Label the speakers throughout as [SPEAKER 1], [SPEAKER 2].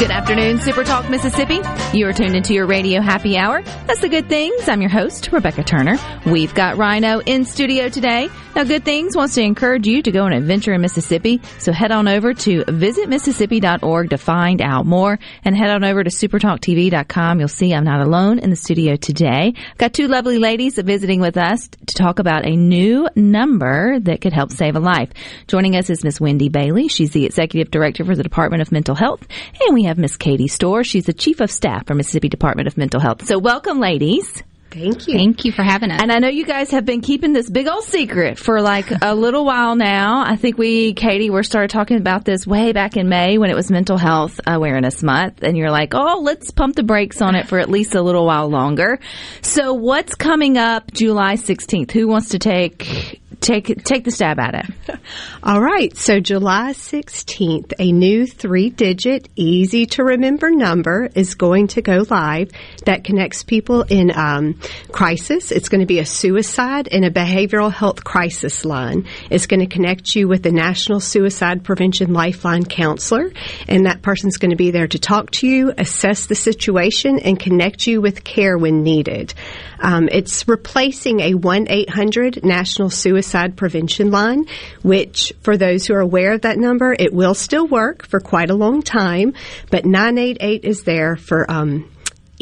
[SPEAKER 1] Good afternoon, Super Talk Mississippi. You are tuned into your radio happy hour. That's the good things. I'm your host, Rebecca Turner. We've got Rhino in studio today. Now, Good Things wants to encourage you to go on an adventure in Mississippi. So head on over to visitmississippi.org to find out more and head on over to supertalktv.com. You'll see I'm not alone in the studio today. I've got two lovely ladies visiting with us to talk about a new number that could help save a life. Joining us is Miss Wendy Bailey. She's the executive director for the Department of Mental Health. And we have Miss Katie Storr. She's the chief of staff for Mississippi Department of Mental Health. So welcome, ladies.
[SPEAKER 2] Thank you.
[SPEAKER 3] Thank you for having us.
[SPEAKER 1] And I know you guys have been keeping this big old secret for like a little while now. I think we, Katie, we started talking about this way back in May when it was Mental Health Awareness Month. And you're like, oh, let's pump the brakes on it for at least a little while longer. So what's coming up July 16th? Who wants to take, take, take the stab at it?
[SPEAKER 2] All right. So July 16th, a new three digit, easy to remember number is going to go live that connects people in um, crisis. It's going to be a suicide and a behavioral health crisis line. It's going to connect you with the National Suicide Prevention Lifeline counselor, and that person's going to be there to talk to you, assess the situation, and connect you with care when needed. Um, it's replacing a 1 800 National Suicide Prevention line, which, for those who are aware of that number, it will still work for quite a long time, but 988 is there for. Um,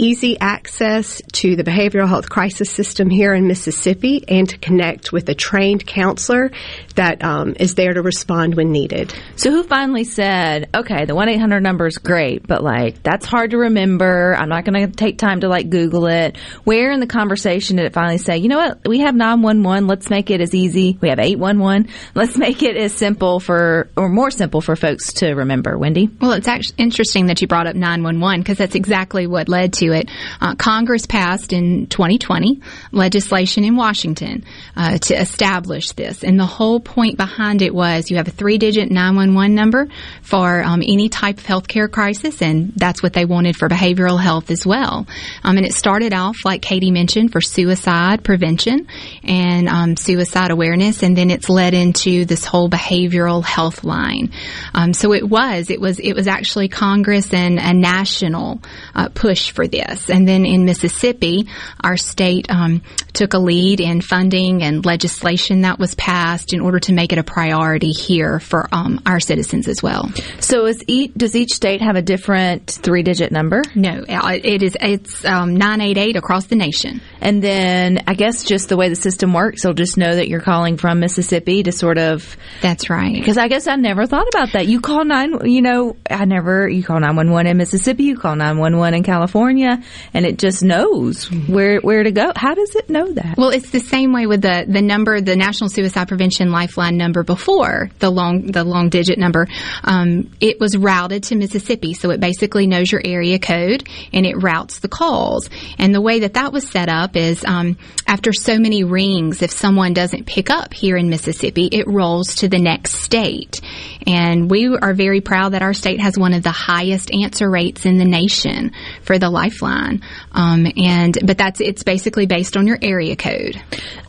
[SPEAKER 2] Easy access to the behavioral health crisis system here in Mississippi and to connect with a trained counselor that um, is there to respond when needed.
[SPEAKER 1] So who finally said, okay, the 1-800 number is great, but like, that's hard to remember. I'm not going to take time to like Google it. Where in the conversation did it finally say, you know what? We have 911. Let's make it as easy. We have 811. Let's make it as simple for, or more simple for folks to remember. Wendy?
[SPEAKER 3] well, it's actually interesting that you brought up 911 because that's exactly what led to it. Uh, Congress passed in 2020 legislation in Washington uh, to establish this, and the whole point behind it was you have a three-digit 911 number for um, any type of healthcare crisis, and that's what they wanted for behavioral health as well. Um, and it started off, like Katie mentioned, for suicide prevention and um, suicide awareness, and then it's led into this whole behavioral health line. Um, so it was, it was, it was actually Congress and a national uh, push for this. Yes, and then in Mississippi, our state um, took a lead in funding and legislation that was passed in order to make it a priority here for um, our citizens as well.
[SPEAKER 1] So is each, does each state have a different three digit number?
[SPEAKER 3] No, uh, it is it's um, 988 across the nation.
[SPEAKER 1] And then I guess just the way the system works, they'll just know that you're calling from Mississippi to sort of
[SPEAKER 3] That's right.
[SPEAKER 1] Because I guess I never thought about that. You call nine, you know, I never, you call 911 in Mississippi, you call 911 in California, and it just knows where, where to go. How does it know that?
[SPEAKER 3] Well, it's the same way with the, the number, the National Suicide Prevention Lifeline number before the long the long digit number. Um, it was routed to Mississippi, so it basically knows your area code and it routes the calls. And the way that that was set up is um, after so many rings, if someone doesn't pick up here in Mississippi, it rolls to the next state. And we are very proud that our state has one of the highest answer rates in the nation for the Lifeline. Um, and but that's it's basically based on your area code.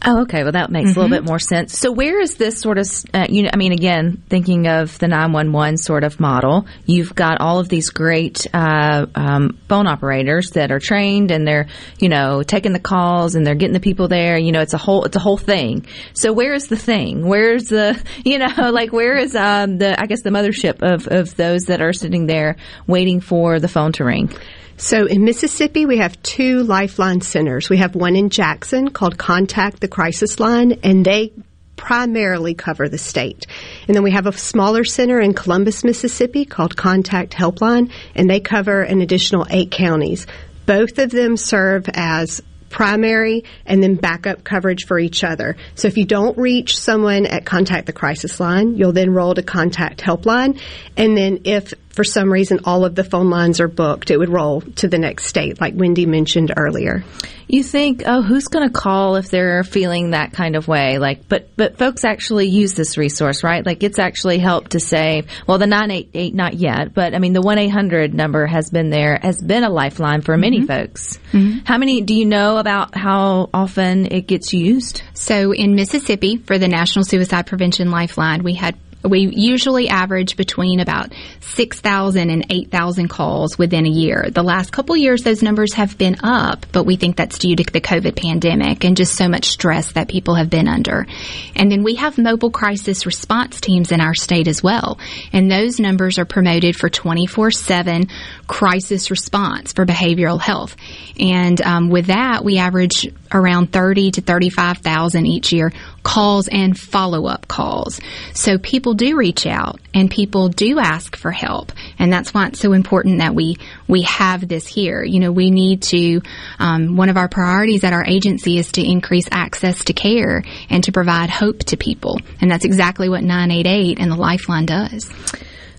[SPEAKER 1] Oh, okay. Well, that makes a little bit more sense. So, where is this sort of, uh, you know, I mean, again, thinking of the 911 sort of model, you've got all of these great uh, um, phone operators that are trained and they're, you know, taking the calls and they're getting the people there. You know, it's a whole, it's a whole thing. So, where is the thing? Where's the, you know, like where is um, the, I guess, the mothership of of those that are sitting there waiting for the phone to ring?
[SPEAKER 2] So in Mississippi, we have two Lifeline centers. We have one in Jackson called Contact the Crisis Line, and they primarily cover the state. And then we have a smaller center in Columbus, Mississippi called Contact Helpline, and they cover an additional eight counties. Both of them serve as primary and then backup coverage for each other. So if you don't reach someone at Contact the Crisis Line, you'll then roll to Contact Helpline. And then if for some reason all of the phone lines are booked, it would roll to the next state, like Wendy mentioned earlier.
[SPEAKER 1] You think, oh, who's going to call if they're feeling that kind of way? Like, but but folks actually use this resource, right? Like, it's actually helped to save. Well, the nine eight eight not yet, but I mean, the one eight hundred number has been there, has been a lifeline for many mm-hmm. folks. Mm-hmm. How many do you know about how often it gets used?
[SPEAKER 3] So in Mississippi, for the National Suicide Prevention Lifeline, we had we usually average between about 6,000 and 8,000 calls within a year. The last couple years, those numbers have been up, but we think that's due to the COVID pandemic and just so much stress that people have been under. And then we have mobile crisis response teams in our state as well. And those numbers are promoted for 24-7 crisis response for behavioral health. And um, with that, we average around 30 to 35,000 each year calls and follow-up calls. So people do reach out and people do ask for help. And that's why it's so important that we, we have this here. You know, we need to, um, one of our priorities at our agency is to increase access to care and to provide hope to people. And that's exactly what 988 and the Lifeline does.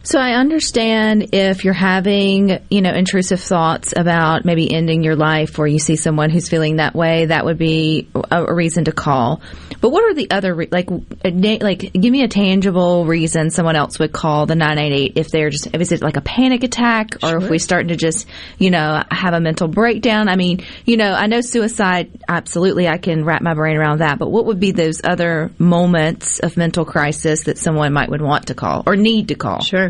[SPEAKER 1] So I understand if you're having, you know, intrusive thoughts about maybe ending your life or you see someone who's feeling that way, that would be a, a reason to call. But what are the other, re- like, na- like, give me a tangible reason someone else would call the 988 if they're just, if is it like a panic attack or if we're starting to just, you know, have a mental breakdown? I mean, you know, I know suicide, absolutely, I can wrap my brain around that, but what would be those other moments of mental crisis that someone might would want to call or need to call?
[SPEAKER 2] Sure.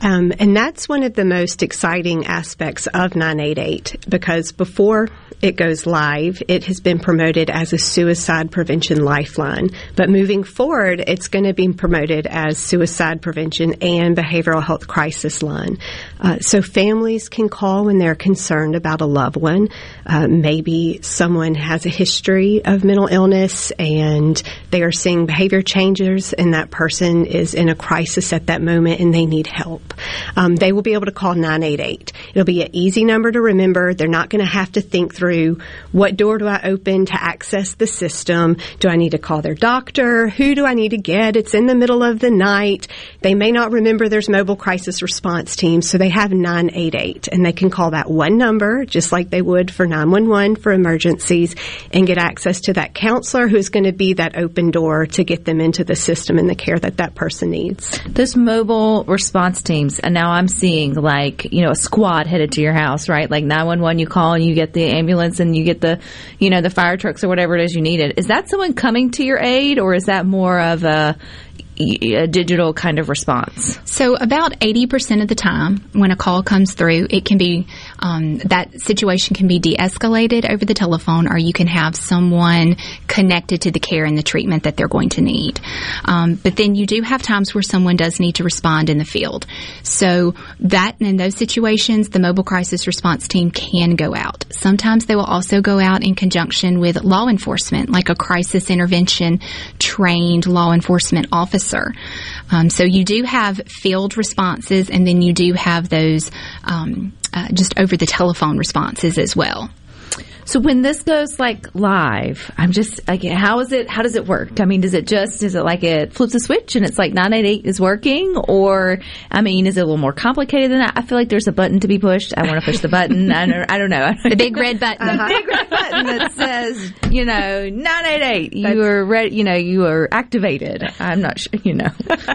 [SPEAKER 2] Um, and that's one of the most exciting aspects of 988 because before it goes live, it has been promoted as a suicide prevention lifeline. But moving forward, it's going to be promoted as suicide prevention and behavioral health crisis line. Uh, so families can call when they're concerned about a loved one. Uh, maybe someone has a history of mental illness and they are seeing behavior changes and that person is in a crisis at that moment and they need help. Um, they will be able to call 988. It'll be an easy number to remember. They're not going to have to think through what door do I open to access the system? Do I need to call their doctor? Who do I need to get? It's in the middle of the night. They may not remember there's mobile crisis response teams, so they have 988 and they can call that one number just like they would for 911 for emergencies and get access to that counselor who's going to be that open door to get them into the system and the care that that person needs.
[SPEAKER 1] Those mobile response teams, and now I'm seeing like, you know, a squad headed to your house, right? Like 911, you call and you get the ambulance and you get the, you know, the fire trucks or whatever it is you needed. Is that someone coming to your aid or is that more of a, a digital kind of response?
[SPEAKER 3] So about 80% of the time when a call comes through, it can be, um, that situation can be de-escalated over the telephone or you can have someone connected to the care and the treatment that they're going to need. Um, but then you do have times where someone does need to respond in the field. So that, in those situations, the mobile crisis response team can go out. Sometimes they will also go out in conjunction with law enforcement, like a crisis intervention trained law enforcement officer. Um, so you do have field responses, and then you do have those um, uh, just over the telephone responses as well.
[SPEAKER 1] So when this goes like live, I'm just like, how is it? How does it work? I mean, does it just is it like it flips a switch and it's like 988 is working, or I mean, is it a little more complicated than that? I feel like there's a button to be pushed. I want to push the button. I don't, I don't know.
[SPEAKER 3] The big red button.
[SPEAKER 1] the big red button that says, you know, 988. You are ready. You know, you are activated. I'm not sure. You know.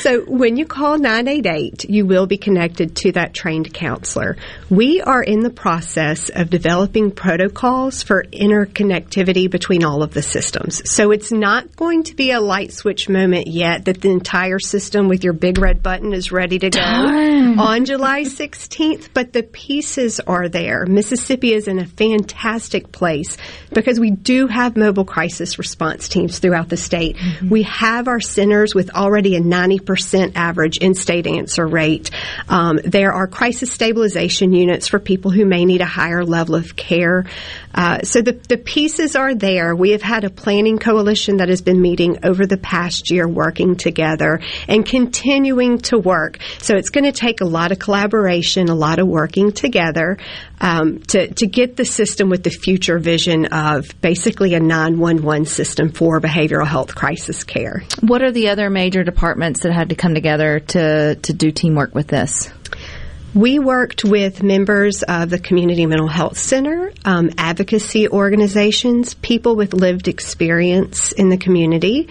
[SPEAKER 2] So when you call 988, you will be connected to that trained counselor. We are in the process of developing protocols for interconnectivity between all of the systems. So it's not going to be a light switch moment yet that the entire system with your big red button is ready to go on July 16th, but the pieces are there. Mississippi is in a fantastic place because we do have mobile crisis response teams throughout the state. We have our centers with already a 90% average in-state answer rate. Um, there are crisis stabilization units for people who may need a higher level of care. Uh, so the, the pieces are there. We have had a planning coalition that has been meeting over the past year, working together and continuing to work. So it's going to take a lot of collaboration, a lot of working together um, to, to get the system with the future vision of basically a 911 system for behavioral health crisis care.
[SPEAKER 1] What are the other major departments that had to come together to, to do teamwork with this?
[SPEAKER 2] We worked with members of the Community Mental Health Center, um, advocacy organizations, people with lived experience in the community.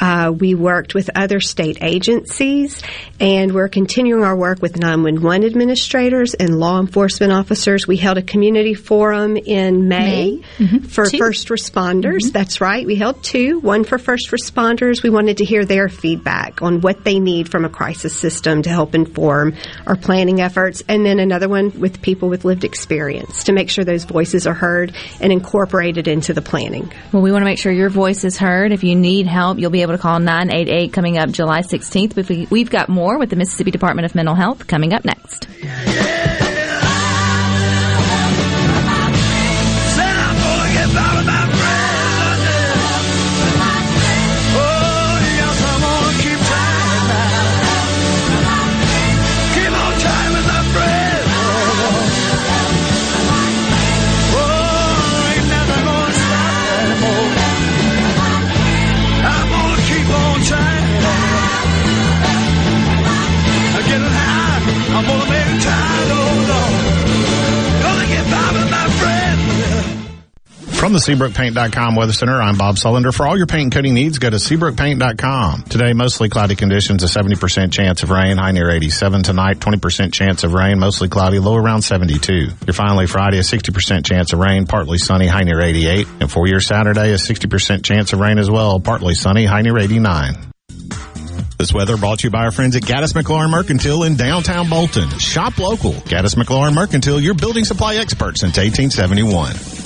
[SPEAKER 2] Uh, we worked with other state agencies, and we're continuing our work with 911 administrators and law enforcement officers. We held a community forum in May, May. Mm-hmm. for two. first responders. Mm-hmm. That's right. We held two, one for first responders. We wanted to hear their feedback on what they need from a crisis system to help inform our planning efforts, and then another one with people with lived experience to make sure those voices are heard and incorporated into the planning.
[SPEAKER 1] Well, we want to make sure your voice is heard. If you need help, you'll be able to call 988 coming up July 16th. We've got more with the Mississippi Department of Mental Health coming up next.
[SPEAKER 4] From the SeabrookPaint.com Weather Center, I'm Bob Sullender. For all your paint and coating needs, go to SeabrookPaint.com. Today, mostly cloudy conditions, a 70% chance of rain, high near 87. Tonight, 20% chance of rain, mostly cloudy, low around 72. Your finally Friday, a 60% chance of rain, partly sunny, high near 88. And for your Saturday, a 60% chance of rain as well, partly sunny, high near 89. This weather brought to you by our friends at Gaddis McLaurin Mercantile in downtown Bolton. Shop local. Gaddis McLaurin Mercantile, your building supply expert since 1871.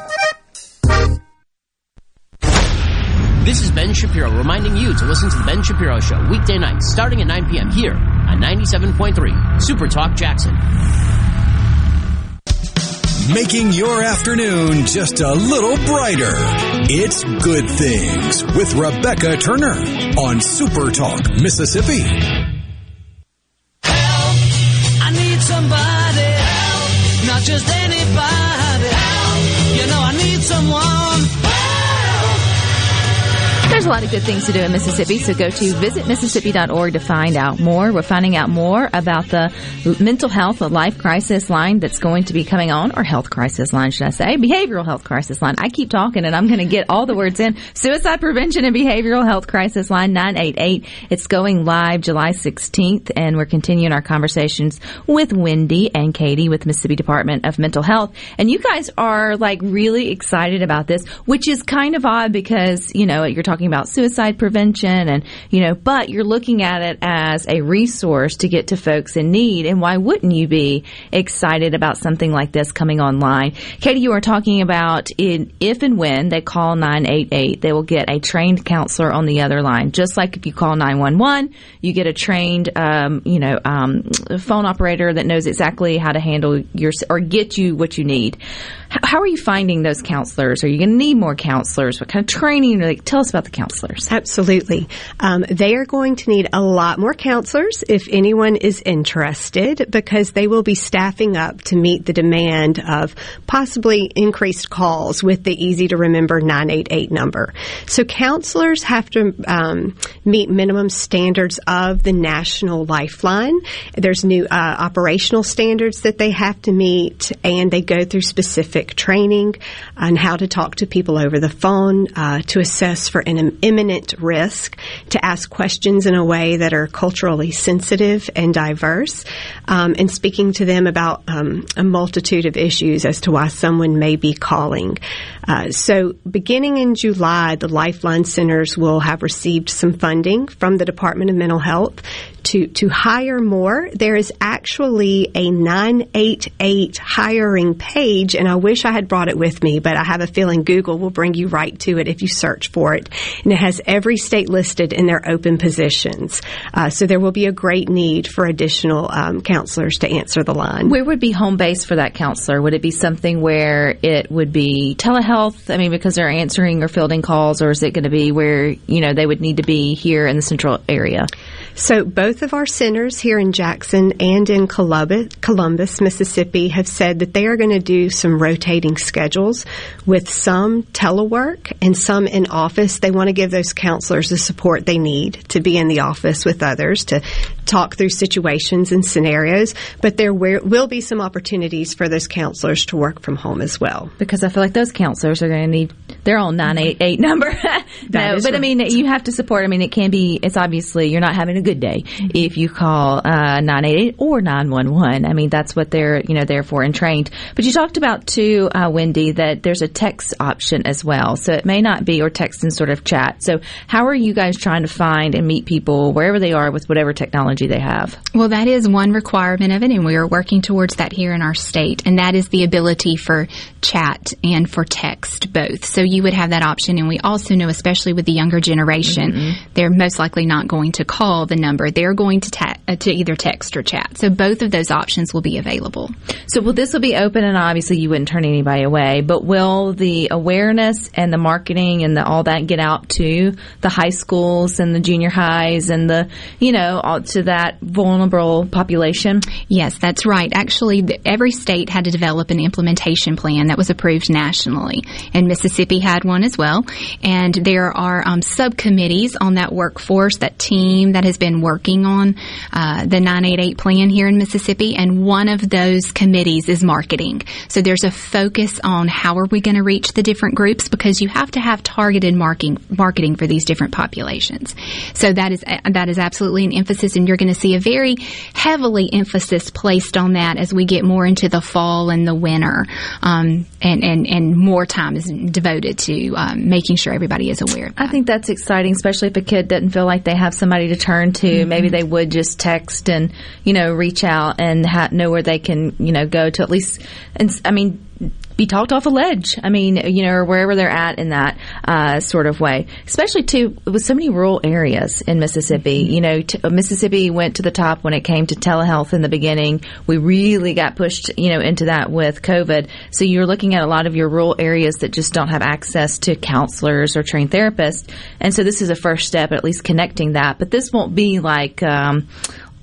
[SPEAKER 5] This is Ben Shapiro reminding you to listen to The Ben Shapiro Show weekday nights starting at 9 p.m. here on 97.3 Super Talk Jackson.
[SPEAKER 6] making your afternoon just a little brighter. It's Good Things with Rebecca Turner on Super Talk, Mississippi.
[SPEAKER 7] Help, I need somebody help, not just anybody help. You know I need someone
[SPEAKER 1] There's a lot of good things to do in Mississippi, so go to visitmississippi.org to find out more. We're finding out more about the mental health, the life crisis line that's going to be coming on, or health crisis line, should I say? Behavioral health crisis line. I keep talking and I'm going to get all the words in. Suicide prevention and behavioral health crisis line 988. It's going live July 16th, and we're continuing our conversations with Wendy and Katie with Mississippi Department of Mental Health. And you guys are like really excited about this, which is kind of odd because, you know, you're talking about suicide prevention and, you know, but you're looking at it as a resource to get to folks in need. And why wouldn't you be excited about something like this coming online? Katie, you are talking about in, if and when they call 988, they will get a trained counselor on the other line. Just like if you call 911, you get a trained, um, you know, um, phone operator that knows exactly how to handle your, or get you what you need. How are you finding those counselors? Are you going to need more counselors? What kind of training? Like, tell us about the counselors.
[SPEAKER 2] Absolutely. Um, they are going to need a lot more counselors if anyone is interested because they will be staffing up to meet the demand of possibly increased calls with the easy to remember 988 number. So counselors have to um, meet minimum standards of the National Lifeline. There's new uh, operational standards that they have to meet and they go through specific training on how to talk to people over the phone, uh, to assess for an imminent risk, to ask questions in a way that are culturally sensitive and diverse, um, and speaking to them about um, a multitude of issues as to why someone may be calling. Uh, so, beginning in July, the Lifeline Centers will have received some funding from the Department of Mental Health to, to hire more. There is actually a 988 hiring page, and I wish I had brought it with me, but I have a feeling Google will bring you right to it if you search for it. And it has every state listed in their open positions. Uh, so there will be a great need for additional um, counselors to answer the line.
[SPEAKER 1] Where would be home base for that counselor? Would it be something where it would be telehealth? I mean, because they're answering or fielding calls, or is it going to be where, you know, they would need to be here in the central area?
[SPEAKER 2] So both of our centers here in Jackson and in Columbus, Columbus Mississippi have said that they are going to do some rotating schedules with some telework and some in office. They want to give those counselors the support they need to be in the office with others to talk through situations and scenarios, but there will be some opportunities for those counselors to work from home as well.
[SPEAKER 1] Because I feel like those counselors are going to need their own 988 number. no, but right. I mean, you have to support. I mean, it can be, it's obviously, you're not having a good day. If you call uh, 988 or 911. I mean, that's what they're, you know, there for and trained. But you talked about too, uh, Wendy, that there's a text option as well. So it may not be, or text and sort of chat. So how are you guys trying to find and meet people wherever they are with whatever technology they have?
[SPEAKER 3] Well, that is one requirement of it, and we are working towards that here in our state, and that is the ability for chat and for text both. So you would have that option, and we also know, especially with the younger generation, mm-hmm. they're most likely not going to call the number. They're going to ta- uh, to either text or chat. So both of those options will be available.
[SPEAKER 1] So well, this will be open, and obviously you wouldn't turn anybody away. But will the awareness and the marketing and the, all that get out to the high schools and the junior highs and the you know all, to that vulnerable population?
[SPEAKER 3] Yes, that's right. Actually, the, every state had to develop an implementation plan that was approved nationally, and Mississippi had one as well. And there are um, subcommittees on that workforce, that team that has been working on uh, the 988 plan here in Mississippi, and one of those committees is marketing. So there's a focus on how are we going to reach the different groups because you have to have targeted marketing marketing for these different populations. So that is that is absolutely an emphasis, and you're going to see a very heavily emphasis placed on that as we get more into the fall and the winter, um, and, and and more time is devoted to um, making sure everybody is aware.
[SPEAKER 1] I think that's exciting, especially if a kid doesn't feel like they have somebody to turn to. Mm-hmm. Maybe they mm-hmm. would just text and you know reach out and ha- know where they can you know go to at least. And I mean be talked off a ledge. I mean, you know, or wherever they're at in that uh, sort of way. Especially too with so many rural areas in Mississippi. You know, t- Mississippi went to the top when it came to telehealth in the beginning. We really got pushed, you know, into that with COVID. So you're looking at a lot of your rural areas that just don't have access to counselors or trained therapists. And so this is a first step, at least connecting that. But this won't be like. Um,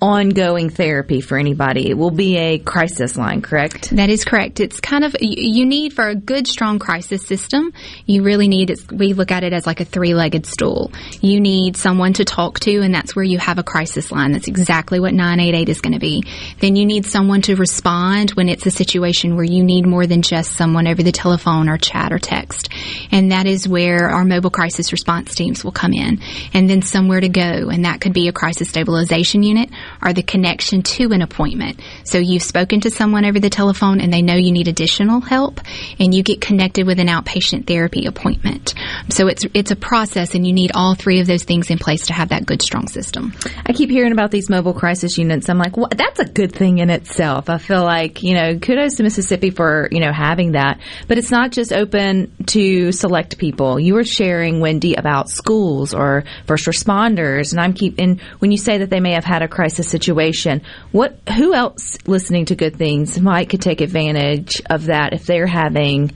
[SPEAKER 1] ongoing therapy for anybody. It will be a crisis line, correct?
[SPEAKER 3] That is correct. It's kind of you need for a good, strong crisis system. You really need. We look at it as like a three-legged stool. You need someone to talk to, and that's where you have a crisis line. That's exactly what 988 is going to be. Then you need someone to respond when it's a situation where you need more than just someone over the telephone or chat or text, and that is where our mobile crisis response teams will come in. And then somewhere to go, and that could be a crisis stabilization unit are the connection to an appointment. So you've spoken to someone over the telephone and they know you need additional help and you get connected with an outpatient therapy appointment. So it's it's a process and you need all three of those things in place to have that good strong system.
[SPEAKER 1] I keep hearing about these mobile crisis units. I'm like, well, that's a good thing in itself. I feel like, you know, kudos to Mississippi for, you know, having that. But it's not just open to select people. You were sharing, Wendy, about schools or first responders. And I'm keeping, when you say that they may have had a crisis situation, what, who else listening to good things might could take advantage of that if they're having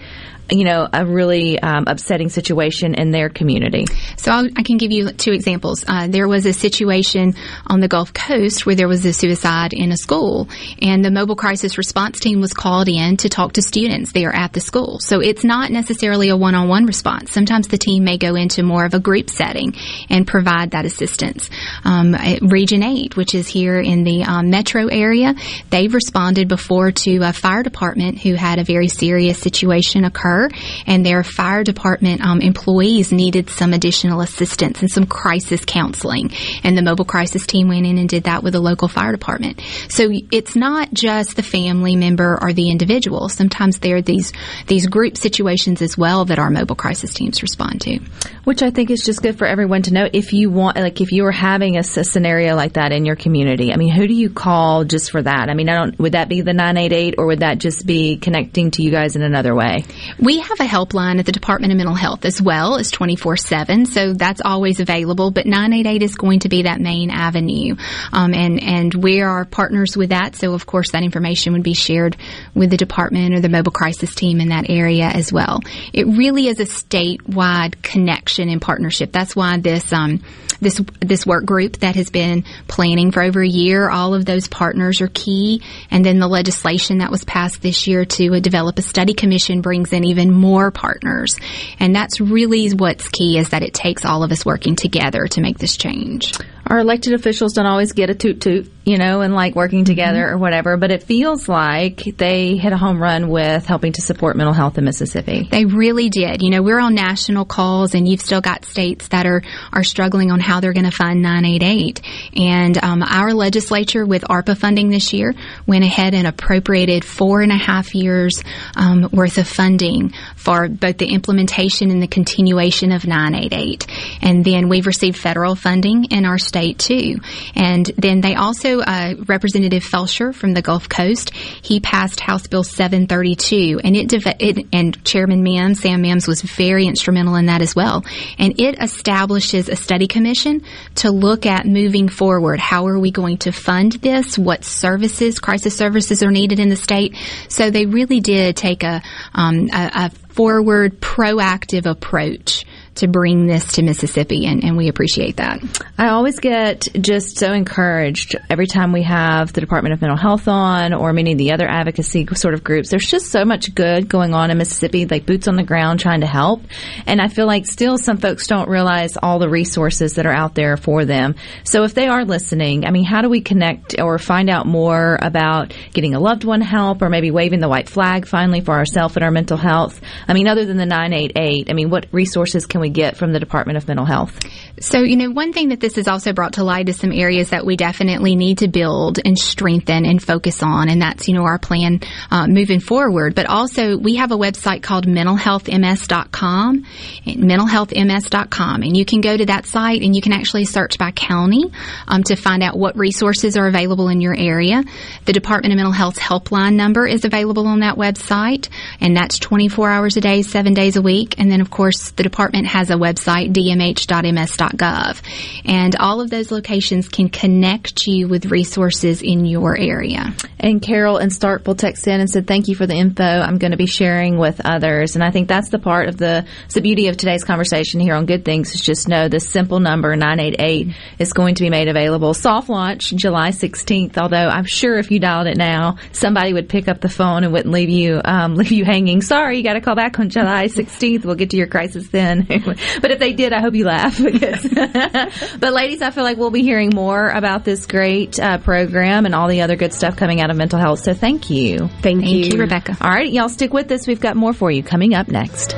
[SPEAKER 1] you know, a really um, upsetting situation in their community.
[SPEAKER 3] So I'll, i can give you two examples. Uh, there was a situation on the Gulf Coast where there was a suicide in a school, and the mobile crisis response team was called in to talk to students there at the school. So it's not necessarily a one-on-one response. Sometimes the team may go into more of a group setting and provide that assistance. Um, Region 8, which is here in the um, metro area, they've responded before to a fire department who had a very serious situation occur and their fire department um, employees needed some additional assistance and some crisis counseling. And the mobile crisis team went in and did that with the local fire department. So it's not just the family member or the individual. Sometimes there are these these group situations as well that our mobile crisis teams respond to.
[SPEAKER 1] Which I think is just good for everyone to know. If you want, like, if you are having a, a scenario like that in your community, I mean, who do you call just for that? I mean, I don't. Would that be the nine eight eight, or would that just be connecting to you guys in another way?
[SPEAKER 3] We have a helpline at the Department of Mental Health as well as 24-7, so that's always available, but 988 is going to be that main avenue. Um, and, and we are partners with that, so of course that information would be shared with the department or the mobile crisis team in that area as well. It really is a statewide connection and partnership. That's why this, um, this this work group that has been planning for over a year. All of those partners are key, and then the legislation that was passed this year to uh, develop a study commission brings in even more partners, and that's really what's key is that it takes all of us working together to make this change
[SPEAKER 1] our elected officials don't always get a toot toot, you know, and like working together mm-hmm. or whatever, but it feels like they hit a home run with helping to support mental health in Mississippi.
[SPEAKER 3] They really did. You know, we're on national calls and you've still got states that are, are struggling on how they're going to fund 988. And um, our legislature with ARPA funding this year went ahead and appropriated four and a half years um, worth of funding for both the implementation and the continuation of 988. And then we've received federal funding in our state too. And then they also, uh, Representative Felsher from the Gulf Coast, he passed House Bill 732, and it, it and Chairman Mims, Sam Mims, was very instrumental in that as well. And it establishes a study commission to look at moving forward. How are we going to fund this? What services, crisis services, are needed in the state? So they really did take a, um, a, a forward, proactive approach to bring this to Mississippi, and, and we appreciate that.
[SPEAKER 1] I always get just so encouraged every time we have the Department of Mental Health on or many of the other advocacy sort of groups. There's just so much good going on in Mississippi, like boots on the ground trying to help. And I feel like still some folks don't realize all the resources that are out there for them. So if they are listening, I mean, how do we connect or find out more about getting a loved one help or maybe waving the white flag finally for ourselves and our mental health? I mean, other than the 988, I mean, what resources can we get from the Department of Mental Health?
[SPEAKER 3] So, you know, one thing that this has also brought to light is some areas that we definitely need to build and strengthen and focus on. And that's, you know, our plan uh, moving forward. But also, we have a website called mentalhealthms.com, mentalhealthms.com. And you can go to that site and you can actually search by county um, to find out what resources are available in your area. The Department of Mental Health's helpline number is available on that website, and that's 24 hours a day, seven days a week. And then, of course, the department has a website, dmh.ms.gov. And all of those locations can connect you with resources in your area.
[SPEAKER 1] And Carol in Starkville texted in and said, Thank you for the info. I'm going to be sharing with others. And I think that's the part of the, the beauty of today's conversation here on Good Things is just know this simple number, 988, is going to be made available. Soft launch July 16th, although I'm sure if you dialed it now, somebody would pick up the phone and wouldn't leave you, um, leave you hanging. Sorry, you got to call back on July 16th. We'll get to your crisis then. but if they did, I hope you laugh. Because but ladies, I feel like we'll be hearing more about this great uh, program and all the other good stuff coming out of mental health. So thank you.
[SPEAKER 2] Thank,
[SPEAKER 3] Thank you, Rebecca.
[SPEAKER 1] All right, y'all stick with us. We've got more for you coming up next.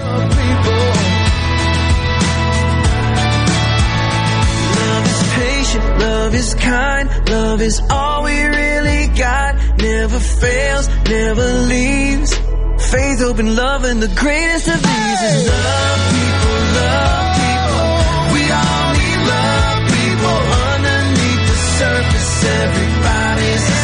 [SPEAKER 7] Love is patient, love is kind, love is all we really got. Never fails, never leaves. Faith, hope, and love, and the greatest of these is love people, love people. We all need love people. Underneath the surface, everybody's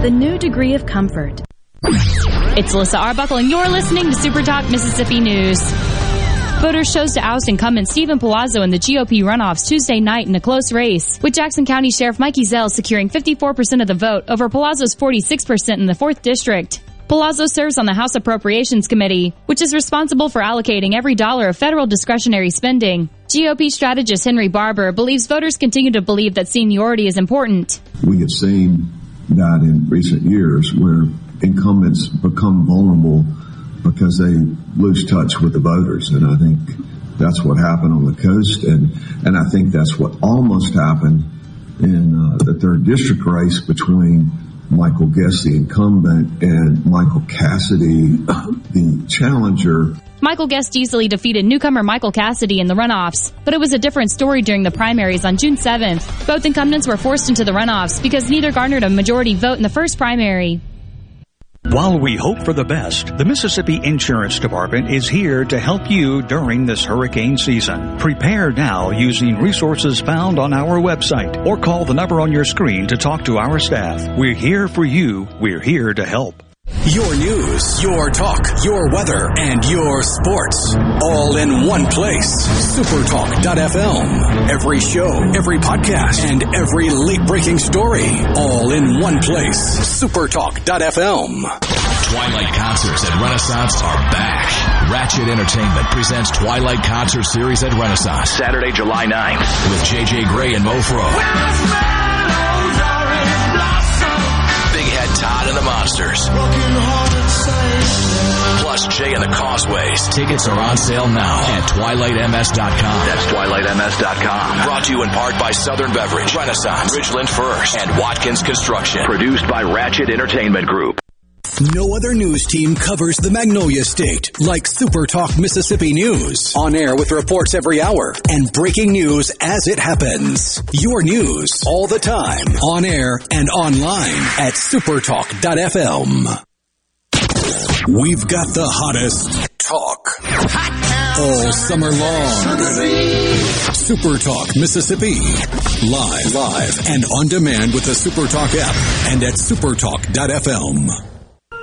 [SPEAKER 8] Dream.
[SPEAKER 9] the new degree of comfort.
[SPEAKER 10] It's Alyssa Arbuckle, and you're listening to Super Talk Mississippi News. Voters chose to oust incumbent Steven Palazzo in the GOP runoffs Tuesday night in a close race, with Jackson County Sheriff Mike Ezell securing 54% of the vote over Palazzo's 46% in the 4th District. Palazzo serves on the House Appropriations Committee, which is responsible for allocating every dollar of federal discretionary spending. GOP strategist Henry Barbour believes voters continue to believe that seniority is important.
[SPEAKER 8] We have seen that in recent years where incumbents become vulnerable because they lose touch with the voters. And I think that's what happened on the coast. And, and I think that's what almost happened in uh, the third district race between Michael Guest, the incumbent, and Michael Cassidy, the challenger.
[SPEAKER 10] Michael Guest easily defeated newcomer Michael Cassidy in the runoffs, but it was a different story during the primaries on June 7th. Both incumbents were forced into the runoffs because neither garnered a majority vote in the first primary.
[SPEAKER 11] While we hope for the best, the Mississippi Insurance Department is here to help you during this hurricane season. Prepare now using resources found on our website or call the number on your screen to talk to our staff. We're here for you. We're here to help.
[SPEAKER 6] Your news, your talk, your weather, and your sports. All in one place. Supertalk.fm. Every show, every podcast, and every late breaking story. All in one place. Supertalk.fm.
[SPEAKER 12] Twilight concerts at Renaissance are back. Ratchet Entertainment presents Twilight Concert Series at Renaissance. Saturday, July 9th with JJ Grey and Mofro. Big Head Todd and the Monsters. Plus Jay and the Causeways. Tickets are on sale now at twilightms.com. That's twilightms.com. Brought to you in part by Southern Beverage, Renaissance, Ridgeland First, and Watkins Construction. Produced by Ratchet Entertainment Group.
[SPEAKER 6] No other news team covers the Magnolia State like Super Talk Mississippi News. On air with reports every hour and breaking news as it happens. Your news all the time. On air and online at supertalk.fm. We've got the hottest talk all summer long. Super Talk Mississippi. Live, live, and on demand with the Super Talk app and at supertalk.fm.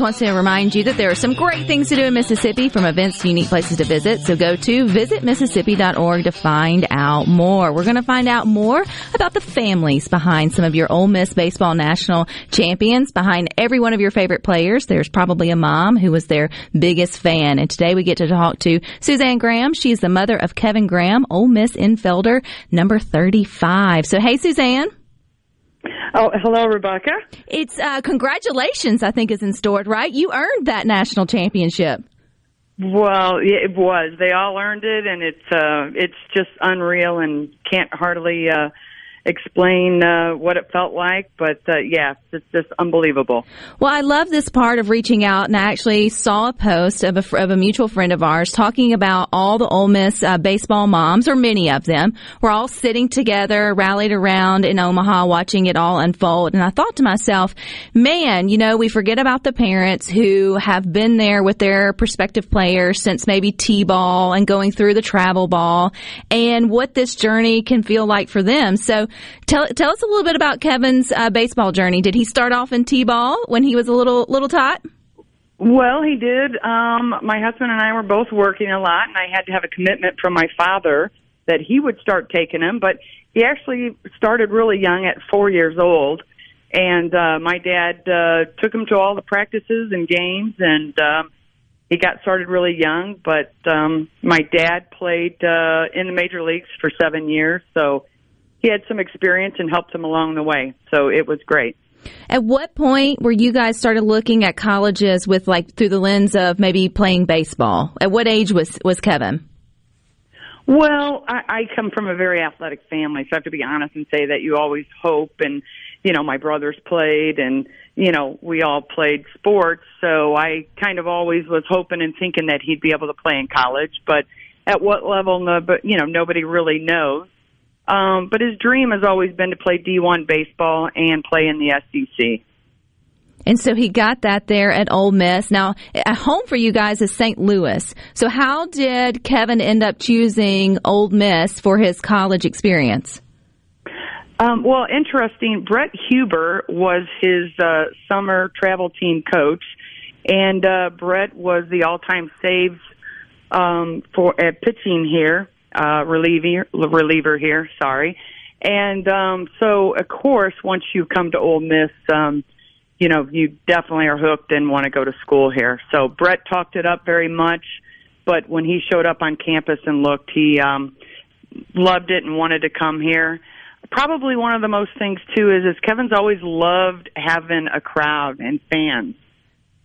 [SPEAKER 1] Wants to remind you that there are some great things to do in Mississippi from events to unique places to visit. So go to visitmississippi.org to find out more. We're going to find out more about the families behind some of your Ole Miss baseball national champions. Behind every one of your favorite players, there's probably a mom who was their biggest fan. And today we get to talk to Suzanne Graham. She's the mother of Kevin Graham, Ole Miss infielder, number 35. So hey, Suzanne.
[SPEAKER 13] Oh, hello, Rebecca.
[SPEAKER 1] It's uh, congratulations. I think is in store, right? You earned that national championship.
[SPEAKER 13] Well, yeah, it was. They all earned it, and it's uh, it's just unreal, and can't hardly uh, explain uh, what it felt like. But uh, yeah, it's just unbelievable.
[SPEAKER 1] Well, I love this part of reaching out, and I actually saw a post of a, of a mutual friend of ours talking about all the Ole Miss uh, baseball moms, or many of them, were all sitting together, rallied around in Omaha, watching it all unfold. And I thought to myself, man, you know, we forget about the parents who have been there with their prospective players since maybe T-ball and going through the travel ball, and what this journey can feel like for them. So, tell tell us a little bit about Kevin's uh, baseball journey. Did he start off in T-ball when he was a little little tot?
[SPEAKER 13] Well, he did. Um, my husband and I were both working a lot, and I had to have a commitment from my father that he would start taking him. But he actually started really young at four years old, and uh, my dad uh, took him to all the practices and games, and um, he got started really young. But um, my dad played uh, in the major leagues for seven years, so he had some experience and helped him along the way. So it was great.
[SPEAKER 1] At what point were you guys started looking at colleges with like through the lens of maybe playing baseball? At what age was was Kevin?
[SPEAKER 13] Well, I, I come from a very athletic family, so I have to be honest and say that you always hope. And you know, my brothers played, and you know, we all played sports, so I kind of always was hoping and thinking that he'd be able to play in college, but at what level, no, but you know, nobody really knows. Um, but his dream has always been to play D1 baseball and play in the SEC.
[SPEAKER 1] And so he got that there at Ole Miss. Now, at home for you guys is St. Louis. So how did Kevin end up choosing Ole Miss for his college experience?
[SPEAKER 13] Um, well, interesting. Brett Huber was his uh, summer travel team coach, and uh, Brett was the all-time saves um, for at pitching here, uh, reliever reliever here. Sorry, and um, so of course, once you come to Ole Miss, um, you know you definitely are hooked and want to go to school here. So Brett talked it up very much, but when he showed up on campus and looked, he um, loved it and wanted to come here probably one of the most things too is is Kevin's always loved having a crowd and fans.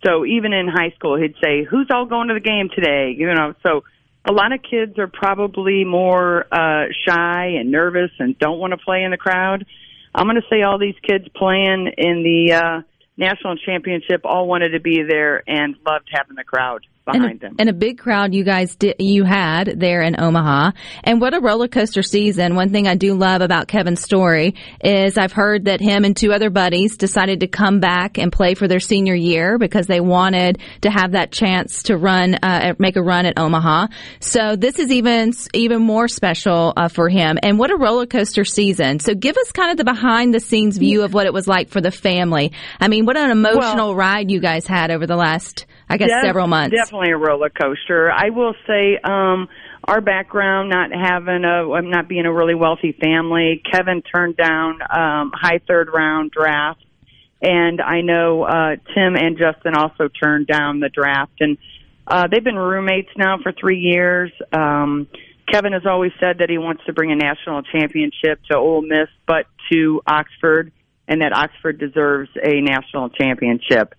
[SPEAKER 13] So even in high school, he'd say, "Who's all going to the game today?" You know, so a lot of kids are probably more uh, shy and nervous and don't want to play in the crowd. I'm going to say all these kids playing in the uh, national championship all wanted to be there and loved having the crowd behind
[SPEAKER 1] and a,
[SPEAKER 13] them.
[SPEAKER 1] And a big crowd you guys did, you had there in Omaha. And what a roller coaster season. One thing I do love about Kevin's story is I've heard that him and two other buddies decided to come back and play for their senior year because they wanted to have that chance to run, uh, make a run at Omaha. So this is even, even more special uh, for him. And what a roller coaster season. So give us kind of the behind the scenes view of what it was like for the family. I mean, what an emotional
[SPEAKER 13] Well-
[SPEAKER 1] ride you guys had over the last, I guess,
[SPEAKER 13] Def-
[SPEAKER 1] several months.
[SPEAKER 13] Definitely a roller coaster. I will say, um, our background, not having a, not being a really wealthy family. Kevin turned down um, high third round draft, and I know uh, Tim and Justin also turned down the draft, and uh, they've been roommates now for three years. Um, Kevin has always said that he wants to bring a national championship to Ole Miss, but to Oxford, and that Oxford deserves a national championship.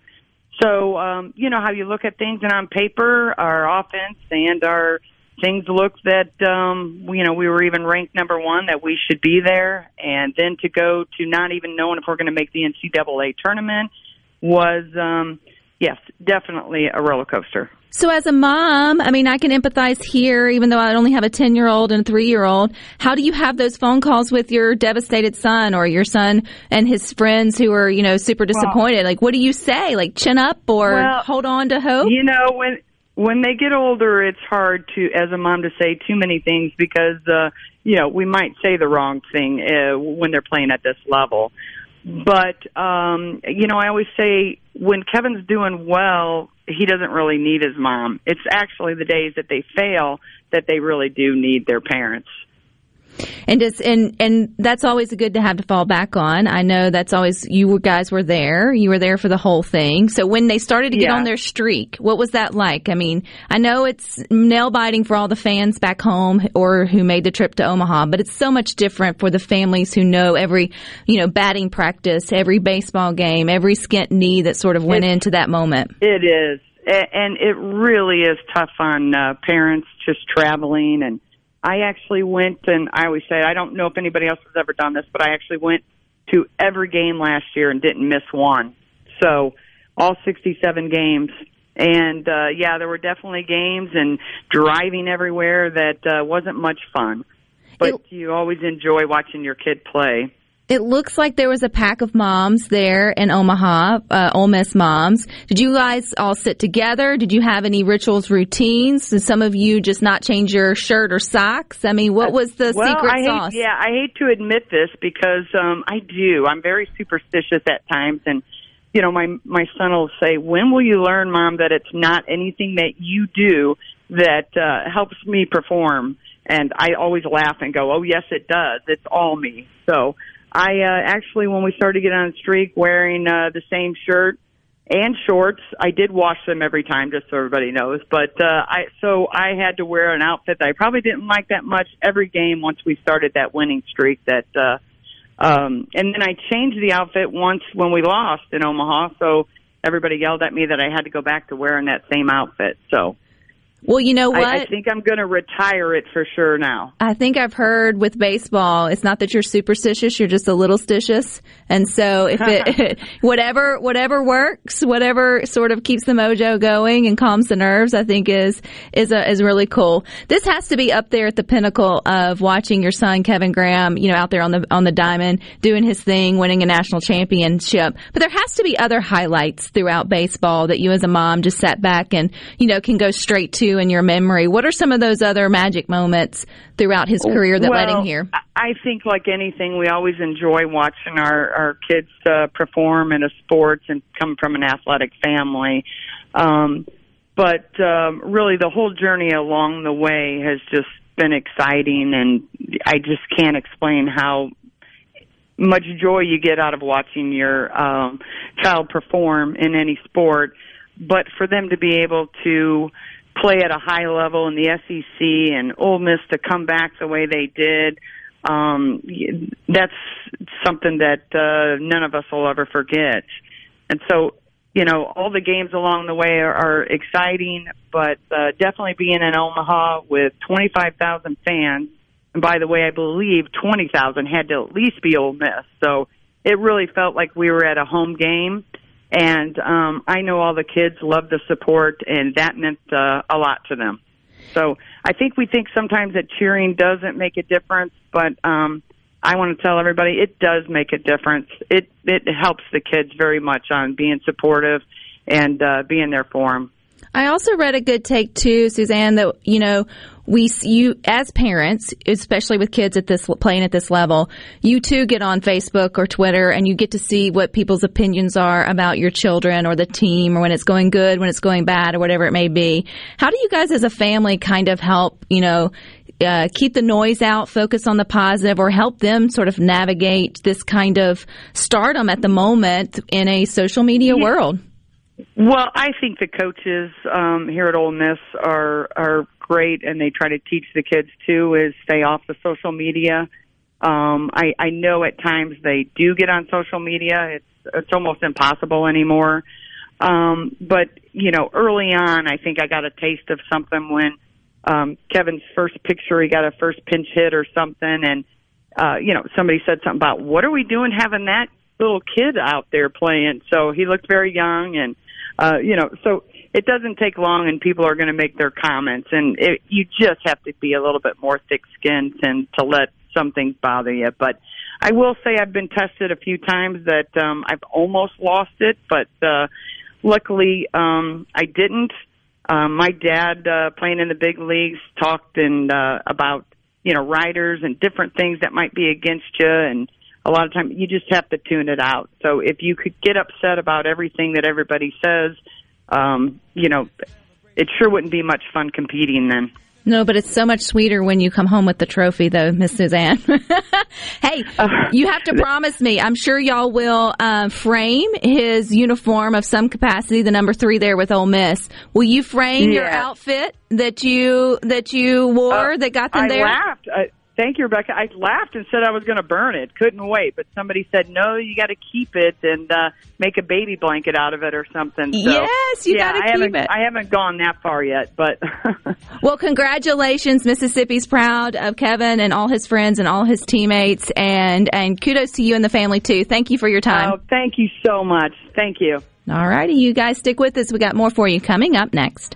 [SPEAKER 13] So, um, you know how you look at things, and on paper, our offense and our things look that, um, you know, we were even ranked number one, that we should be there. And then to go to not even knowing if we're going to make the NCAA tournament was, um, yes, definitely a roller coaster.
[SPEAKER 1] So as a mom, I mean, I can empathize here, even though I only have a 10 year old and a three year old. How do you have those phone calls with your devastated son or your son and his friends who are, you know, super disappointed? like, what do you say? Like, chin up or
[SPEAKER 13] Well,
[SPEAKER 1] hold on to hope?
[SPEAKER 13] You know, when when they get older, it's hard to, as a mom, to say too many things because, uh, you know, we might say the wrong thing uh, when they're playing at this level. But um, you know, I always say when Kevin's doing well, he doesn't really need his mom. It's actually the days that they fail that they really do need their parents.
[SPEAKER 1] And just and and that's always good to have to fall back on. I know that's always you guys were there. You were there for the whole thing. So when they started to get
[SPEAKER 13] Yeah.
[SPEAKER 1] on their streak, what was that like? I mean, I know it's nail biting for all the fans back home or who made the trip to Omaha, but it's so much different for the families who know every, you know, batting practice, every baseball game, every skint knee that sort of went
[SPEAKER 13] It's-
[SPEAKER 1] into that moment.
[SPEAKER 13] It is, and it really is tough on uh, parents just traveling. And I actually went, and I always say I don't know if anybody else has ever done this, but I actually went to every game last year and didn't miss one. So all 67 games. And uh, yeah, there were definitely games and driving everywhere that uh, wasn't much fun. But you always enjoy watching your kid play.
[SPEAKER 1] It looks like there was a pack of moms there in Omaha, uh, Ole Miss moms. Did you guys all sit together? Did you have any rituals, routines? Did some of you just not change your shirt or socks? I mean, what was the
[SPEAKER 13] well,
[SPEAKER 1] secret
[SPEAKER 13] I
[SPEAKER 1] sauce?
[SPEAKER 13] Hate, yeah, I hate to admit this because um, I do. I'm very superstitious at times, and you know, my my son will say, "When will you learn, mom, that it's not anything that you do that uh, helps me perform?" And I always laugh and go, "Oh, yes, it does. It's all me." So I uh, actually, when we started to get on a streak, wearing uh, the same shirt and shorts. I did wash them every time, just so everybody knows. But uh, I so I had to wear an outfit that I probably didn't like that much every game once we started that winning streak. That uh, um, and then I changed the outfit once when we lost in Omaha. So everybody yelled at me that I had to go back to wearing that same outfit. So
[SPEAKER 1] Well, you know what?
[SPEAKER 13] I, I think I'm going to retire it for sure now.
[SPEAKER 1] I think I've heard with baseball, it's not that you're superstitious, you're just a little stitious. And so if it, whatever, whatever works, whatever sort of keeps the mojo going and calms the nerves, I think is, is a, is really cool. This has to be up there at the pinnacle of watching your son, Kevin Graham, you know, out there on the, on the diamond, doing his thing, winning a national championship. But there has to be other highlights throughout baseball that you as a mom just sat back and, you know, can go straight to in your memory. What are some of those other magic moments throughout his career that
[SPEAKER 13] well,
[SPEAKER 1] led him here?
[SPEAKER 13] I think, like anything, we always enjoy watching our our kids uh, perform in a sports and come from an athletic family. Um, but um, really, the whole journey along the way has just been exciting, and I just can't explain how much joy you get out of watching your um, child perform in any sport. But for them to be able to play at a high level in the SEC and Ole Miss to come back the way they did, um, that's something that uh, none of us will ever forget. And so, you know, all the games along the way are, are exciting, but uh, definitely being in Omaha with 25,000 fans. And by the way, I believe 20,000 had to at least be Ole Miss. So it really felt like we were at a home game and um, I know all the kids love the support, and that meant uh, a lot to them. So I think we think sometimes that cheering doesn't make a difference, but um, I want to tell everybody it does make a difference. It it helps the kids very much on being supportive and uh, being there for them.
[SPEAKER 1] I also read a good take too, Suzanne, that, you know, we, you, as parents, especially with kids at this, playing at this level, you too get on Facebook or Twitter and you get to see what people's opinions are about your children or the team or when it's going good, when it's going bad or whatever it may be. How do you guys as a family kind of help, you know, uh, keep the noise out, focus on the positive, or help them sort of navigate this kind of stardom at the moment in a social media
[SPEAKER 13] Yeah.
[SPEAKER 1] world?
[SPEAKER 13] Well, I think the coaches um, here at Ole Miss are are great, and they try to teach the kids too is stay off the social media. Um, I, I know at times they do get on social media. It's it's almost impossible anymore. Um, but you know, early on, I think I got a taste of something when um, Kevin's first picture, he got a first pinch hit or something, and uh, you know, somebody said something about what are we doing having that little kid out there playing? So he looked very young, and uh, you know, so it doesn't take long, and people are going to make their comments, and it, you just have to be a little bit more thick-skinned and to let some things bother you. But I will say I've been tested a few times that um, I've almost lost it, but uh, luckily um, I didn't. Um, my dad, uh, playing in the big leagues, talked and uh, about you know riders and different things that might be against you, and a lot of time you just have to tune it out. So if you could get upset about everything that everybody says, um, you know, it sure wouldn't be much fun competing then.
[SPEAKER 1] No, but it's so much sweeter when you come home with the trophy, though, Miss Suzanne. hey, you have to promise me. I'm sure y'all will um, frame his uniform of some capacity, the number three there with Ole Miss. Will you frame your outfit that you that you wore
[SPEAKER 13] Uh,
[SPEAKER 1] that got them
[SPEAKER 13] I
[SPEAKER 1] there?
[SPEAKER 13] laughed. I, thank you, Rebecca. I laughed and said I was going to burn it. Couldn't wait, but somebody said no. You got to keep it and uh, make a baby blanket out of it or something. So,
[SPEAKER 1] Yes, you
[SPEAKER 13] yeah,
[SPEAKER 1] gotta keep it.
[SPEAKER 13] I haven't gone that far yet, but
[SPEAKER 1] Well, congratulations. Mississippi's proud of Kevin and all his friends and all his teammates, and and kudos to you and the family too. Thank you for your time.
[SPEAKER 13] oh, thank you so much. Thank you.
[SPEAKER 1] All righty, you guys stick with us. We got more for you coming up next.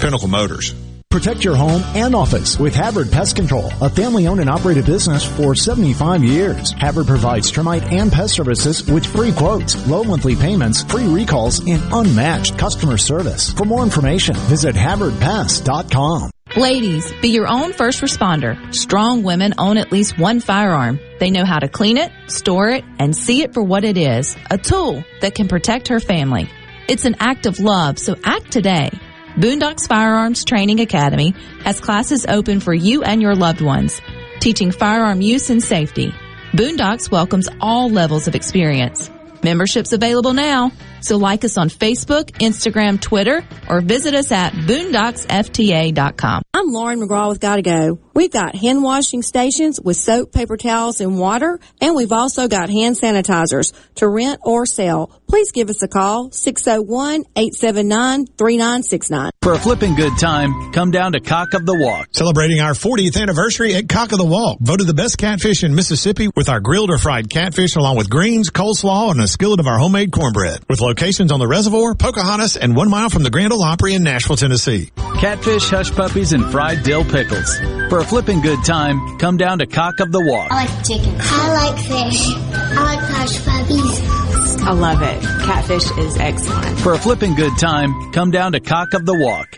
[SPEAKER 4] Pinnacle Motors.
[SPEAKER 14] Protect your home and office with Havard Pest Control, a family owned and operated business for 75 years. Havard provides termite and pest services with free quotes, low monthly payments, free recalls, and unmatched customer service. For more information, visit HavardPest.com.
[SPEAKER 1] Ladies, be your own first responder. Strong women own at least one firearm. They know how to clean it, store it, and see it for what it is a tool that can protect her family. It's an act of love, so act today. Boondocks Firearms Training Academy has classes open for you and your loved ones, teaching firearm use and safety. Boondocks welcomes all levels of experience. Memberships available now. So like us on Facebook, Instagram, Twitter, or visit us at boondocksfta.com.
[SPEAKER 15] I'm Lauren McGraw with Gotta Go. We've got hand washing stations with soap, paper towels, and water, and we've also got hand sanitizers to rent or sell. Please give us a call, 601-879-3969.
[SPEAKER 16] For a flipping good time, come down to Cock of the Walk.
[SPEAKER 17] Celebrating our 40th anniversary at Cock of the Walk. Voted the best catfish in Mississippi with our grilled or fried catfish along with greens, coleslaw, and a skillet of our homemade cornbread. With locations on the reservoir, Pocahontas, and one mile from the Grand Ole Opry in Nashville, Tennessee.
[SPEAKER 16] Catfish, hush puppies, and fried dill pickles. For a flipping good time, come down to Cock of the Walk.
[SPEAKER 18] I like chicken. I like fish. I like hush puppies.
[SPEAKER 19] I love it. Catfish is excellent.
[SPEAKER 16] For a flipping good time, come down to Cock of the Walk.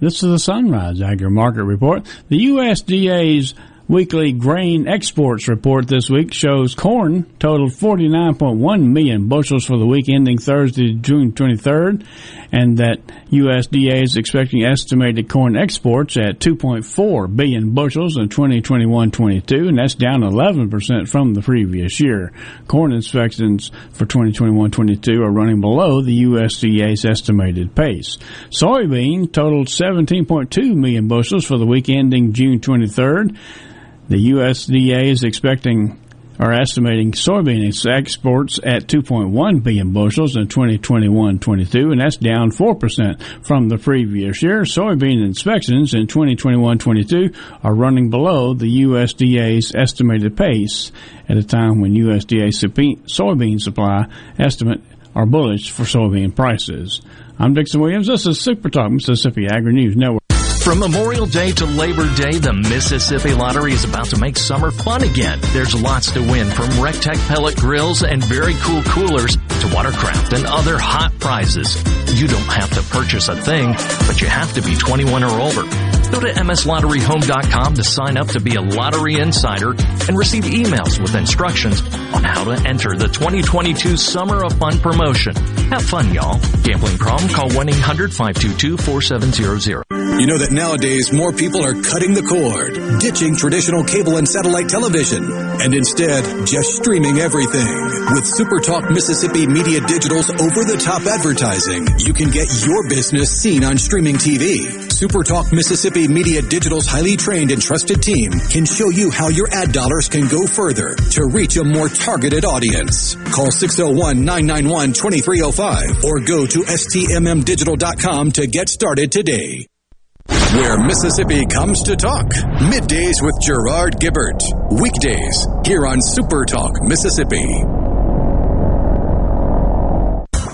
[SPEAKER 20] This is the Sunrise Agri Market Report. The USDA's weekly grain exports report this week shows corn totaled 49.1 million bushels for the week ending Thursday, June 23rd, and that USDA is expecting estimated corn exports at 2.4 billion bushels in 2021-22, and that's down 11% from the previous year. Corn inspections for 2021-22 are running below the USDA's estimated pace. Soybean totaled 17.2 million bushels for the week ending June 23rd. The USDA is expecting or estimating soybean exports at 2.1 billion bushels in 2021-22, and that's down 4% from the previous year. Soybean inspections in 2021-22 are running below the USDA's estimated pace at a time when USDA soybean supply estimate are bullish for soybean prices. I'm Dixon Williams. This is Super Talk Mississippi Agri News Network.
[SPEAKER 21] From Memorial Day to Labor Day, the Mississippi Lottery is about to make summer fun again. There's lots to win from Recteq pellet grills and very cool coolers to watercraft and other hot prizes. You don't have to purchase a thing, but you have to be 21 or older. Go to mslotteryhome.com to sign up to be a lottery insider and receive emails with instructions on how to enter the 2022 Summer of Fun promotion. Have fun, y'all. Gambling problem? Call 1-800-522-4700.
[SPEAKER 6] You know that nowadays more people are cutting the cord, ditching traditional cable and satellite television, and instead just streaming everything. With SuperTalk Mississippi Media Digital's over-the-top advertising, you can get your business seen on streaming TV. SuperTalk Mississippi Media Digital's highly trained and trusted team can show you how your ad dollars can go further to reach a more targeted audience. Call 601-991-2305 or go to stmmdigital.com to get started today. Where Mississippi comes to talk. Middays with Gerard Gibert. Weekdays here on Super Talk Mississippi.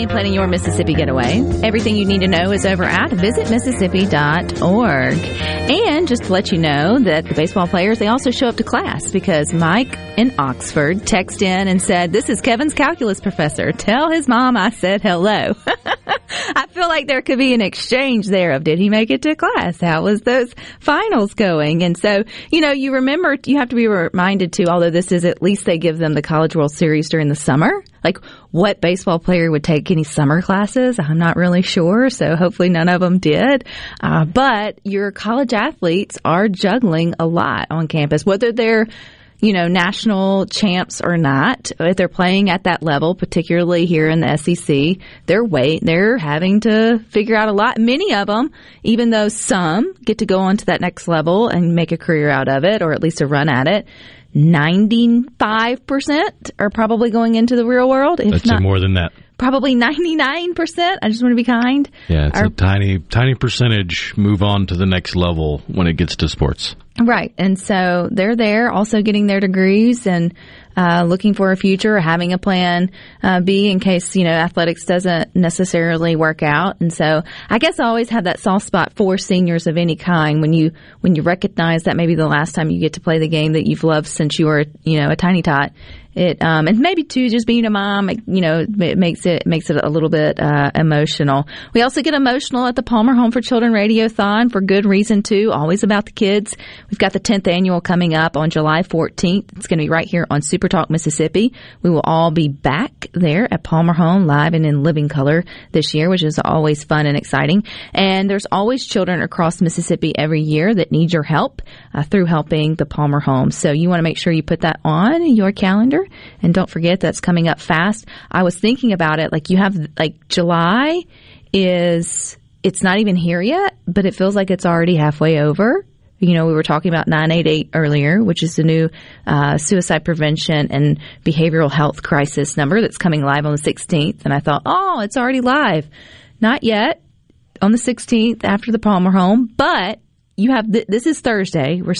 [SPEAKER 1] In planning your Mississippi getaway. Everything you need to know is over at visitmississippi.org. And just to let you know that the baseball players, they also show up to class because Mike in Oxford texted in and said, this is Kevin's calculus professor. Tell his mom I said hello. I feel like there could be an exchange there of did he make it to class? How was those finals going? And so, you know, you remember, you have to be reminded too, although this is at least they give them the College World Series during the summer. Like what baseball player would take any summer classes? I'm not really sure. So hopefully none of them did. Uh, but your college athletes are juggling a lot on campus, whether they're you know, national champs or not, if they're playing at that level, particularly here in the SEC, they're wait, they're having to figure out a lot. Many of them, even though some get to go on to that next level and make a career out of it, or at least a run at it, 95% are probably going into the real world. If
[SPEAKER 22] say
[SPEAKER 1] not,
[SPEAKER 22] more than that.
[SPEAKER 1] Probably 99%. I just want to be kind.
[SPEAKER 22] Yeah, it's a tiny, tiny percentage move on to the next level when it gets to sports.
[SPEAKER 1] Right. And so they're there also getting their degrees and uh, looking for a future or having a plan uh, B in case, you know, athletics doesn't necessarily work out. And so I guess I always have that soft spot for seniors of any kind when you, when you recognize that maybe the last time you get to play the game that you've loved since you were, you know, a tiny tot it um, and maybe too just being a mom you know it makes it makes it a little bit uh, emotional. We also get emotional at the palmer home for children radiothon for good reason too always about the kids. We've got the 10th annual coming up on july 14th it's going to be right here on super talk mississippi. We will all be back there at palmer home live and in living color this year which is always fun and exciting. And there's always children across mississippi every year that need your help uh, through helping the palmer home. So you want to make sure you put that on your calendar and don't forget that's coming up fast. I was thinking about it. Like you have, like July is, it's not even here yet, but it feels like it's already halfway over. You know, we were talking about 988 earlier, which is the new uh, suicide prevention and behavioral health crisis number that's coming live on the 16th. And I thought, oh, it's already live. Not yet on the 16th after the Palmer home, but you have, th- this is Thursday. We're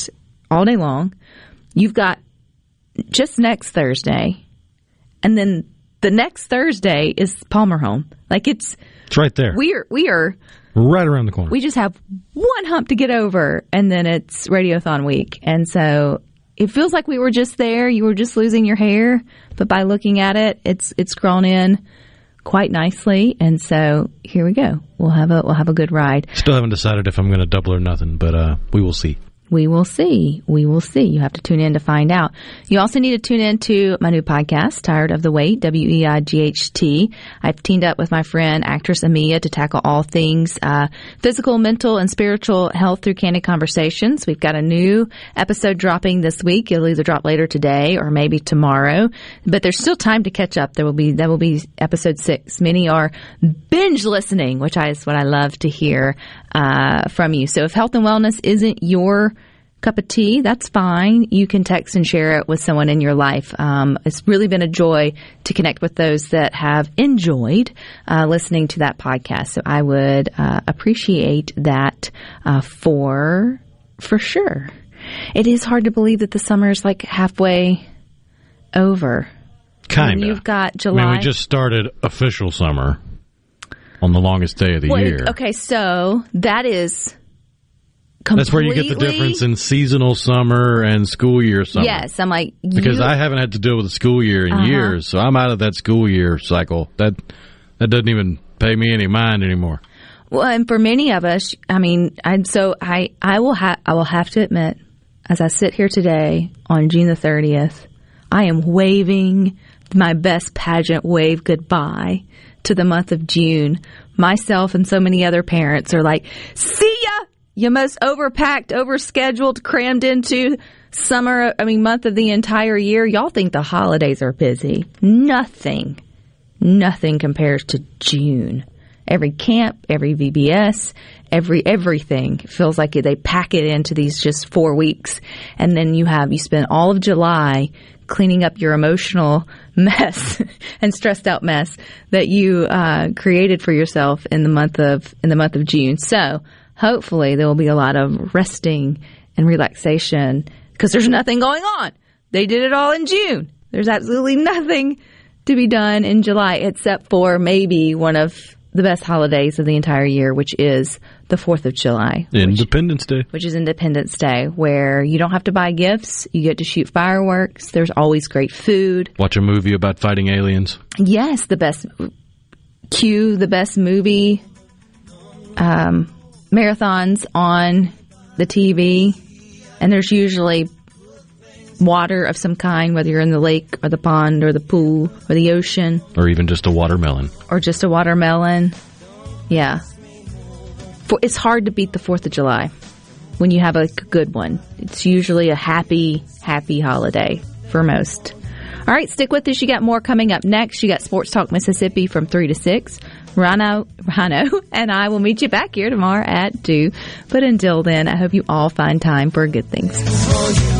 [SPEAKER 1] all day long. You've got just next Thursday, and then the next Thursday is Palmer Home. Like it's
[SPEAKER 23] it's right there.
[SPEAKER 1] We are we are
[SPEAKER 23] right around the corner.
[SPEAKER 1] We just have one hump to get over, and then it's Radiothon week, and so it feels like we were just there. You were just losing your hair, but by looking at it, it's it's grown in quite nicely, and so here we go. We'll have a we'll have a good ride.
[SPEAKER 23] Still haven't decided if I'm going to double or nothing, but uh, we will see.
[SPEAKER 1] We will see. We will see. You have to tune in to find out. You also need to tune in to my new podcast, Tired of the Wait, W-E-I-G-H-T. I've teamed up with my friend, actress Amia, to tackle all things uh, physical, mental, and spiritual health through candid conversations. We've got a new episode dropping this week. It'll either drop later today or maybe tomorrow, but there's still time to catch up. There will be that will be episode six. Many are binge listening, which is what I love to hear uh, from you. So if health and wellness isn't your cup of tea, that's fine. You can text and share it with someone in your life. Um, it's really been a joy to connect with those that have enjoyed uh, listening to that podcast. So I would uh, appreciate that uh, for for sure. It is hard to believe that the summer is like halfway over.
[SPEAKER 23] Kind
[SPEAKER 1] of. You've got July.
[SPEAKER 23] I mean, we just started official summer on the longest day of the
[SPEAKER 1] well,
[SPEAKER 23] year.
[SPEAKER 1] Okay, so that is
[SPEAKER 23] that's where you get the difference in seasonal summer and school year summer.
[SPEAKER 1] Yes, I'm like
[SPEAKER 23] because
[SPEAKER 1] you...
[SPEAKER 23] I haven't had to deal with a school year in
[SPEAKER 1] uh-huh.
[SPEAKER 23] years, so I'm out of that school year cycle. That that doesn't even pay me any mind anymore.
[SPEAKER 1] Well, and for many of us, I mean, I'm so I I will have I will have to admit, as I sit here today on June the 30th, I am waving my best pageant wave goodbye to the month of June. Myself and so many other parents are like, "See ya." you most overpacked, overscheduled, crammed into summer, I mean, month of the entire year. Y'all think the holidays are busy. Nothing, nothing compares to June. Every camp, every VBS, every everything feels like they pack it into these just four weeks, and then you have you spend all of July cleaning up your emotional mess and stressed out mess that you uh, created for yourself in the month of in the month of June. So hopefully there will be a lot of resting and relaxation because there's nothing going on. They did it all in June. There's absolutely nothing to be done in July except for maybe one of the best holidays of the entire year, which is the 4th of July.
[SPEAKER 23] Independence
[SPEAKER 1] which,
[SPEAKER 23] Day.
[SPEAKER 1] Which is Independence Day, where you don't have to buy gifts. You get to shoot fireworks. There's always great food.
[SPEAKER 23] Watch a movie about fighting aliens.
[SPEAKER 1] Yes, the best. Cue the best movie. Um, marathons on the TV, and there's usually water of some kind, whether you're in the lake or the pond or the pool or the ocean.
[SPEAKER 23] Or even just a watermelon.
[SPEAKER 1] Or just a watermelon. Yeah. It's hard to beat the 4th of July when you have a good one. It's usually a happy, happy holiday for most. All right, stick with us. You got more coming up next. You got Sports Talk Mississippi from 3 to 6. Rhino, Rhino and I will meet you back here tomorrow at 2. But until then, I hope you all find time for good things.